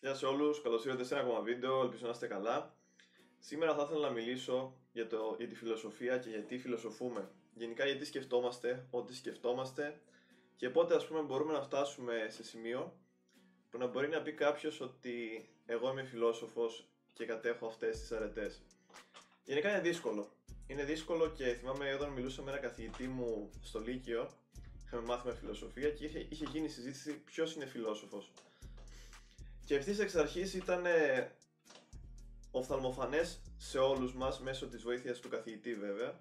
Γεια σε όλους, καλώς ήρθατε σε ένα ακόμα βίντεο, ελπίζω να είστε καλά. Σήμερα θα ήθελα να μιλήσω για, το, για τη φιλοσοφία και γιατί φιλοσοφούμε. Γενικά γιατί σκεφτόμαστε ό,τι σκεφτόμαστε και πότε ας πούμε μπορούμε να φτάσουμε σε σημείο που να μπορεί να πει κάποιος ότι εγώ είμαι φιλόσοφος και κατέχω αυτές τις αρετές. Γενικά είναι δύσκολο. Είναι δύσκολο και θυμάμαι όταν μιλούσα με ένα καθηγητή μου στο Λύκειο, είχαμε μάθημα φιλοσοφία και είχε, είχε γίνει συζήτηση ποιος είναι φιλόσοφος. Και ευθύς εξ αρχής ήταν ε, οφθαλμοφανές σε όλους μας μέσω της βοήθειας του καθηγητή βέβαια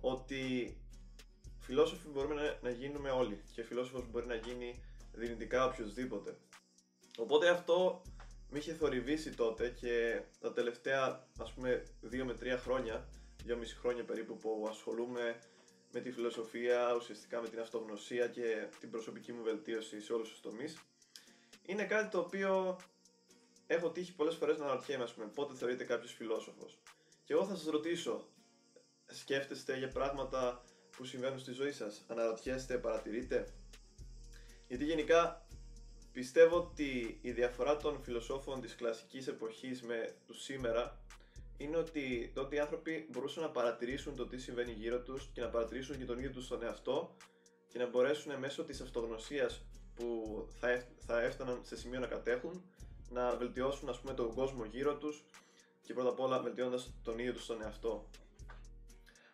ότι φιλόσοφοι μπορούμε να, να γίνουμε όλοι και φιλόσοφος μπορεί να γίνει δυνητικά οποιοδήποτε. Οπότε αυτό με είχε θορυβήσει τότε και τα τελευταία ας πούμε 2 με 3 χρόνια, 2,5 χρόνια περίπου που ασχολούμαι με τη φιλοσοφία, ουσιαστικά με την αυτογνωσία και την προσωπική μου βελτίωση σε όλους τους τομείς είναι κάτι το οποίο έχω τύχει πολλές φορές να αναρωτιέμαι, πούμε, πότε θεωρείται κάποιος φιλόσοφος. Και εγώ θα σας ρωτήσω, σκέφτεστε για πράγματα που συμβαίνουν στη ζωή σας, αναρωτιέστε, παρατηρείτε; Γιατί γενικά πιστεύω ότι η διαφορά των φιλοσόφων της κλασικής εποχής με του σήμερα είναι ότι τότε οι άνθρωποι μπορούσαν να παρατηρήσουν το τι συμβαίνει γύρω τους και να παρατηρήσουν και τον ίδιο τους τον εαυτό και να μπορέσουν μέσω της αυτογνωσίας που θα, θα έφταναν σε σημείο να κατέχουν να βελτιώσουν ας πούμε τον κόσμο γύρω τους και πρώτα απ' όλα βελτιώνοντας τον ίδιο τους τον εαυτό.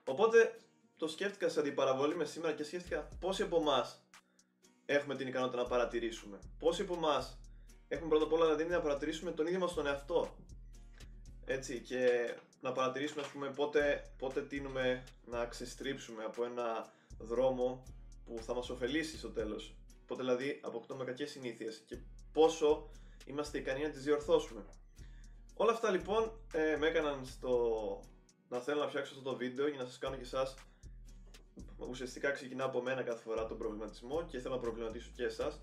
Οπότε το σκέφτηκα σε αντιπαραβολή μες σήμερα και σκέφτηκα πόσοι από εμάς έχουμε την ικανότητα να παρατηρήσουμε. Πόσοι από εμάς έχουμε πρώτα απ' όλα να δίνει να παρατηρήσουμε τον ίδιο μας τον εαυτό. Έτσι και να παρατηρήσουμε ας πούμε πότε, πότε τίνουμε να ξεστρίψουμε από ένα δρόμο που θα μας ωφελήσει στο τέλος. Πότε δηλαδή αποκτούμε κακές συνήθειες και πόσο είμαστε ικανοί να τις διορθώσουμε. Όλα αυτά λοιπόν ε, με έκαναν στο να θέλω να φτιάξω αυτό το βίντεο για να σας κάνω και εσάς ουσιαστικά ξεκινά από μένα κάθε φορά τον προβληματισμό και θέλω να προβληματίσω και εσάς.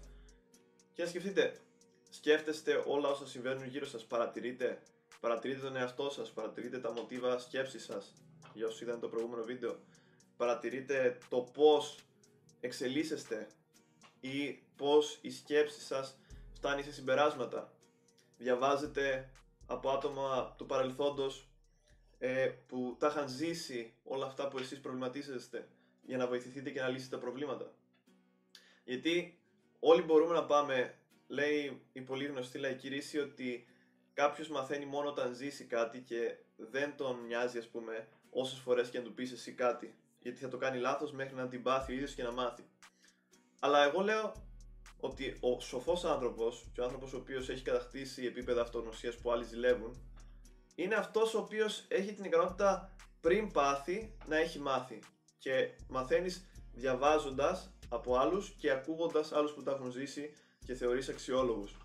Και να σκεφτείτε, σκέφτεστε όλα όσα συμβαίνουν γύρω σας, παρατηρείτε, παρατηρείτε τον εαυτό σας, παρατηρείτε τα μοτίβα σκέψης σας για όσους είδαν το προηγούμενο βίντεο, παρατηρείτε το πώς εξελίσσεστε ή πώς η σκέψη σας φτάνει σε συμπεράσματα. Διαβάζετε από άτομα του παρελθόντος ε, που τα είχαν ζήσει όλα αυτά που εσείς προβληματίζεστε για να βοηθηθείτε και να λύσετε τα προβλήματα. Γιατί όλοι μπορούμε να πάμε, λέει η πολύ γνωστή λαϊκή ρίση, ότι κάποιος μαθαίνει μόνο όταν ζήσει κάτι και δεν τον νοιάζει, ας πούμε, όσες φορές και να του πεις εσύ κάτι. Γιατί θα το κάνει λάθος μέχρι να την πάθει ο ίδιος και να μάθει. Αλλά εγώ λέω ότι ο σοφός άνθρωπος και ο άνθρωπος ο οποίος έχει κατακτήσει επίπεδα αυτογνωσία που άλλοι ζηλεύουν, είναι αυτός ο οποίος έχει την ικανότητα πριν πάθει να έχει μάθει. Και μαθαίνεις διαβάζοντας από άλλους και ακούγοντας άλλους που τα έχουν ζήσει και θεωρείς αξιόλογους.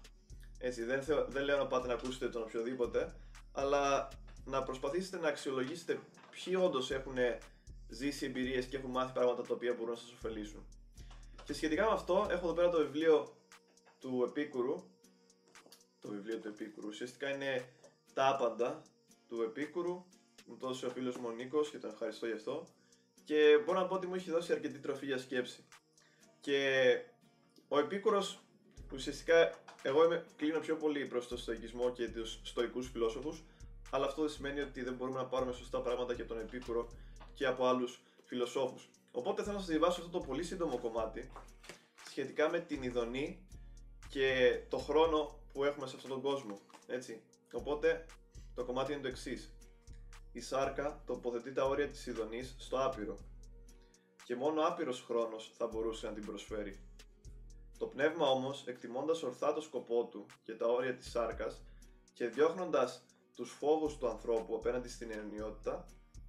Έτσι, δεν, δεν λέω να πάτε να ακούσετε τον οποιοδήποτε, αλλά να προσπαθήσετε να αξιολογήσετε ποιοι όντως έχουν ζήσει εμπειρίες και έχουν μάθει πράγματα τα οποία μπορούν να σας ωφελήσουν. Και σχετικά με αυτό, έχω εδώ πέρα το βιβλίο του Επίκουρου. Το βιβλίο του Επίκουρου. Ουσιαστικά είναι τα άπαντα του Επίκουρου. Μου το έδωσε ο φίλος μου ο Νίκος και τον ευχαριστώ γι' αυτό. Και μπορώ να πω ότι μου έχει δώσει αρκετή τροφή για σκέψη. Και ο Επίκουρος ουσιαστικά εγώ είμαι, κλείνω πιο πολύ προς το στοικισμό και τους στοικούς φιλόσοφους, αλλά αυτό δεν σημαίνει ότι δεν μπορούμε να πάρουμε σωστά πράγματα και από τον Επίκουρο και από άλλους φιλοσόφους. Οπότε θέλω να σας διαβάσω αυτό το πολύ σύντομο κομμάτι σχετικά με την ειδονή και το χρόνο που έχουμε σε αυτόν τον κόσμο. Έτσι. Οπότε το κομμάτι είναι το εξής. Η σάρκα τοποθετεί τα όρια της ειδονής στο άπειρο και μόνο άπειρος χρόνος θα μπορούσε να την προσφέρει. Το πνεύμα όμως, εκτιμώντας ορθά το σκοπό του και τα όρια της σάρκας και διώχνοντας τους φόβους του ανθρώπου απέναντι στην αιωνιότητα,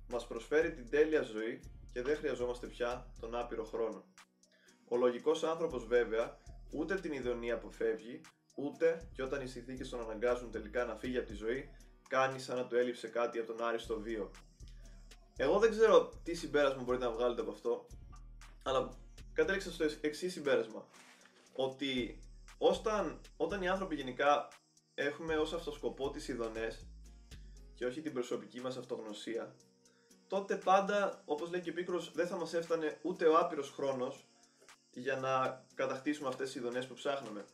μας προσφέρει την τέλεια ζωή και δεν χρειαζόμαστε πια τον άπειρο χρόνο. Ο λογικός άνθρωπος βέβαια ούτε την ειδονία αποφεύγει, ούτε και όταν οι συνθήκες τον αναγκάζουν τελικά να φύγει από τη ζωή, κάνει σαν να του έλειψε κάτι από τον άριστο βίο. Εγώ δεν ξέρω τι συμπέρασμα μπορείτε να βγάλετε από αυτό, αλλά κατέληξα στο εξής συμπέρασμα. Ότι όταν, όταν οι άνθρωποι γενικά έχουμε ως αυτοσκοπό τις ειδονές και όχι την προσωπική μας αυτογνωσία, τότε πάντα, όπως λέει και ο Πίκρος, δεν θα μας έφτανε ούτε ο άπειρος χρόνος για να κατακτήσουμε αυτές τις ειδονές που ψάχναμε.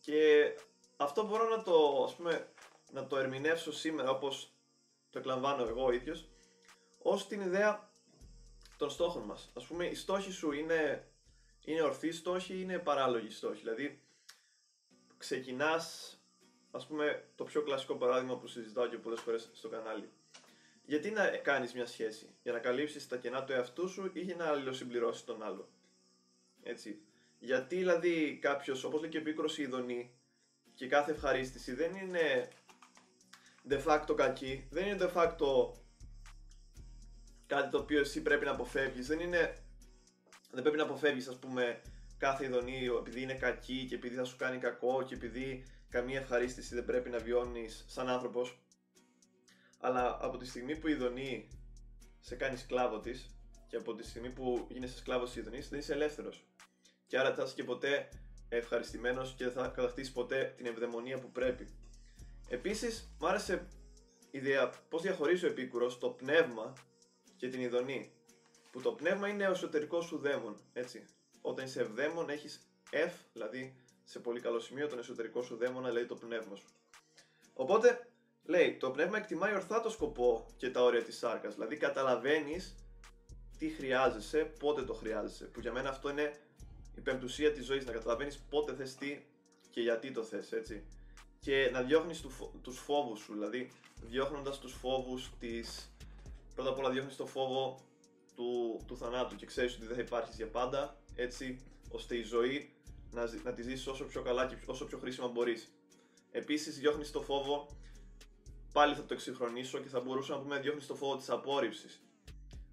Και αυτό μπορώ να το, ας πούμε, να το ερμηνεύσω σήμερα όπως το εκλαμβάνω εγώ ο ίδιος ως την ιδέα των στόχων μας. Ας πούμε, οι στόχοι σου είναι, είναι ορθοί στόχοι ή είναι παράλογοι στόχοι; Δηλαδή, ξεκινάς, ας πούμε, το πιο κλασικό παράδειγμα που συζητάω και πολλές φορές στο κανάλι. Γιατί να κάνεις μια σχέση, για να καλύψεις τα κενά του εαυτού σου ή για να αλληλοσυμπληρώσεις τον άλλο; Έτσι. Γιατί δηλαδή κάποιος, όπως λέει και ο επίκρος ειδονή, και κάθε ευχαρίστηση δεν είναι de facto κακή, δεν είναι de facto κάτι το οποίο εσύ πρέπει να αποφεύγεις. Δεν είναι. Δεν πρέπει να αποφεύγεις, ας πούμε, κάθε ειδονή επειδή είναι κακή και επειδή θα σου κάνει κακό και επειδή καμία ευχαρίστηση δεν πρέπει να βιώνεις σαν άνθρωπος. Αλλά από τη στιγμή που η ειδονή σε κάνει σκλάβο της και από τη στιγμή που γίνεσαι σκλάβος της ειδονή, δεν είσαι ελεύθερος. Και άρα θα είσαι και ποτέ ευχαριστημένος και δεν θα κατακτήσεις ποτέ την ευδαιμονία που πρέπει. Επίσης, μου άρεσε η ιδέα πώς διαχωρίζει ο επίκουρος το πνεύμα και την ειδονή. Που το πνεύμα είναι ο εσωτερικός σου δαίμον. Έτσι. Όταν είσαι ευδαίμον, έχεις F, δηλαδή σε πολύ καλό σημείο τον εσωτερικό σου δαίμονα, λέει το πνεύμα σου. Οπότε, λέει, το πνεύμα εκτιμάει ορθά το σκοπό και τα όρια της σάρκας. Δηλαδή, καταλαβαίνεις τι χρειάζεσαι, πότε το χρειάζεσαι. Που για μένα αυτό είναι η πεμπτουσία της ζωής, να καταλαβαίνεις πότε θες τι και γιατί το θες, έτσι. Και να διώχνεις του φόβους σου, δηλαδή διώχνοντας τους φόβους της πρώτα απ' όλα διώχνεις το φόβο του, του θανάτου και ξέρεις ότι δεν θα υπάρχεις για πάντα, έτσι ώστε η ζωή να, να τη ζήσεις όσο πιο καλά και όσο πιο χρήσιμα μπορείς. Επίσης, διώχνεις το φόβο, πάλι θα το εξυγχρονίσω και θα μπορούσα να πούμε διώχνεις το φόβο της απόρριψης.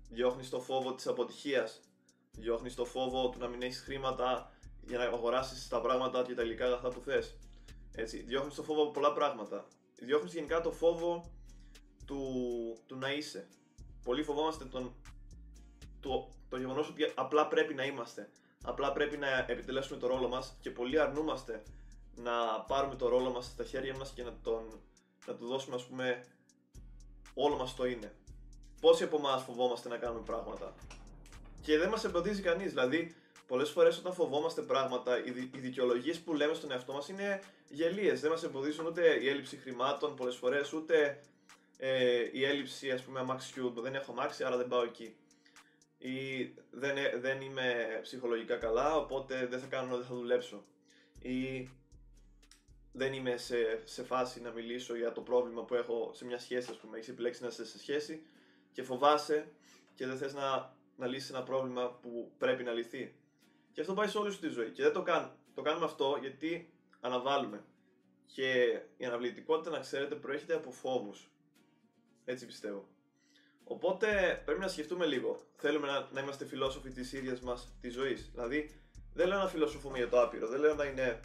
Διώχνεις το φόβο της αποτυχίας. Διώχνεις το φόβο του να μην έχεις χρήματα για να αγοράσεις τα πράγματα και τα υλικά αγαθά που θες. Έτσι, διώχνεις το φόβο από πολλά πράγματα. Διώχνεις γενικά το φόβο του, του να είσαι πολύ φοβόμαστε τον, το, το γεγονός ότι απλά πρέπει να είμαστε. Απλά πρέπει να επιτελέσουμε το ρόλο μας και πολύ αρνούμαστε να πάρουμε το ρόλο μας στα χέρια μας και να, τον, να του δώσουμε, ας πούμε, όλο μας το είναι. Πόσοι από εμάς φοβόμαστε να κάνουμε πράγματα; Και δεν μας εμποδίζει κανείς. Δηλαδή, πολλές φορές όταν φοβόμαστε πράγματα, οι, οι δικαιολογίες που λέμε στον εαυτό μας είναι γελίες. Δεν μας εμποδίζουν ούτε η έλλειψη χρημάτων πολλές φορές, ούτε ε, η έλλειψη ας πούμε αμαξιού, δεν έχω αμάξι άρα δεν πάω εκεί ή δεν, ε, δεν είμαι ψυχολογικά καλά οπότε δεν θα κάνω, δεν θα δουλέψω ή δεν είμαι σε, σε φάση να μιλήσω για το πρόβλημα που έχω σε μια σχέση ας πούμε, έχεις επιλέξει να είσαι σε σχέση και φοβάσαι και δεν θες να, να λύσεις ένα πρόβλημα που πρέπει να λυθεί και αυτό πάει σε όλη σου τη ζωή και δεν το κάνουμε, το κάνουμε αυτό γιατί αναβάλουμε και η αναβλητικότητα να ξέρετε προέρχεται από φόβους έτσι πιστεύω. Οπότε πρέπει να σκεφτούμε λίγο. Θέλουμε να, να είμαστε φιλόσοφοι της ίδιας μας της ζωής. Δηλαδή, δεν λέω να φιλοσοφούμε για το άπειρο. Δεν λέω να είναι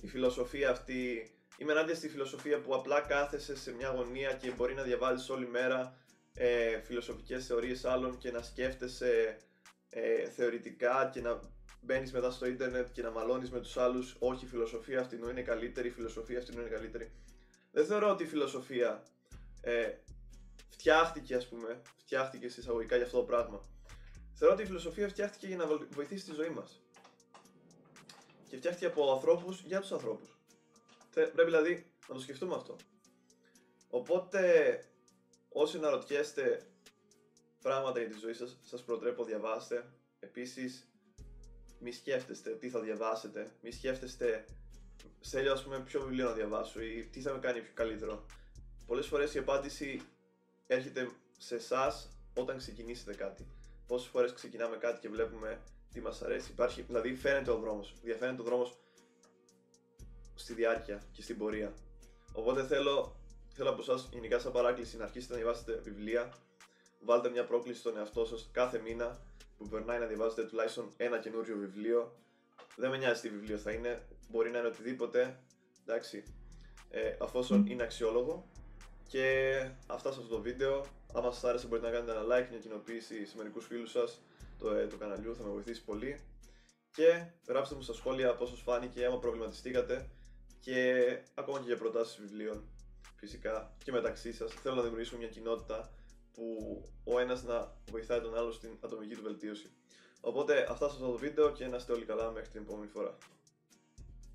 η φιλοσοφία αυτή. Είμαι ενάντια στη φιλοσοφία που απλά κάθεσαι σε μια γωνία και μπορεί να διαβάζεις όλη μέρα ε, φιλοσοφικές θεωρίες άλλων και να σκέφτεσαι ε, θεωρητικά και να μπαίνεις μετά στο ίντερνετ και να μαλώνεις με τους άλλους. Όχι, η φιλοσοφία αυτή είναι καλύτερη, η φιλοσοφία αυτή είναι καλύτερη. Δεν θεωρώ ότι η φιλοσοφία ε, φτιάχτηκε, ας πούμε, φτιάχτηκε σε εισαγωγικά για αυτό το πράγμα. Θεωρώ ότι η φιλοσοφία φτιάχτηκε για να βοηθήσει τη ζωή μας. Και φτιάχτηκε από ανθρώπους για τους ανθρώπους. Πρέπει δηλαδή να το σκεφτούμε αυτό. Οπότε, όσοι να ρωτιέστε πράγματα για τη ζωή σας, σας προτρέπω διαβάστε. Επίσης, μη σκέφτεστε τι θα διαβάσετε, μη σκέφτεστε σε ας πούμε ποιο βιβλίο να διαβάσω ή τι θα με κάνει πιο καλύτερο. Πολλές φορές η απάντηση έρχεται σε εσάς όταν ξεκινήσετε κάτι. Πόσες φορές ξεκινάμε κάτι και βλέπουμε τι μας αρέσει. Υπάρχει, δηλαδή φαίνεται ο δρόμος. Διαφαίνεται ο δρόμος στη διάρκεια και στην πορεία. Οπότε θέλω, θέλω από εσάς, γενικά, σαν παράκληση, να αρχίσετε να διαβάσετε βιβλία. Βάλτε μια πρόκληση στον εαυτό σας κάθε μήνα που περνάει να διαβάζετε τουλάχιστον ένα καινούριο βιβλίο. Δεν με νοιάζει τι βιβλίο θα είναι, μπορεί να είναι οτιδήποτε. Εντάξει, ε, αφόσον είναι αξιόλογο και αυτά σε αυτό το βίντεο. Αν σας άρεσε μπορείτε να κάνετε ένα like, μια κοινοποίηση σε μερικούς φίλους σας το, ε, του καναλιού, θα με βοηθήσει πολύ. Και γράψτε μου στα σχόλια πώς σας φάνηκε, άμα προβληματιστήκατε και ακόμα και για προτάσεις βιβλίων φυσικά και μεταξύ σας. Θέλω να δημιουργήσουμε μια κοινότητα που ο ένας να βοηθάει τον άλλο στην ατομική του βελτίωση. Οπότε αυτά σε αυτό το βίντεο και να είστε όλοι καλά μέχρι την επόμενη φορά.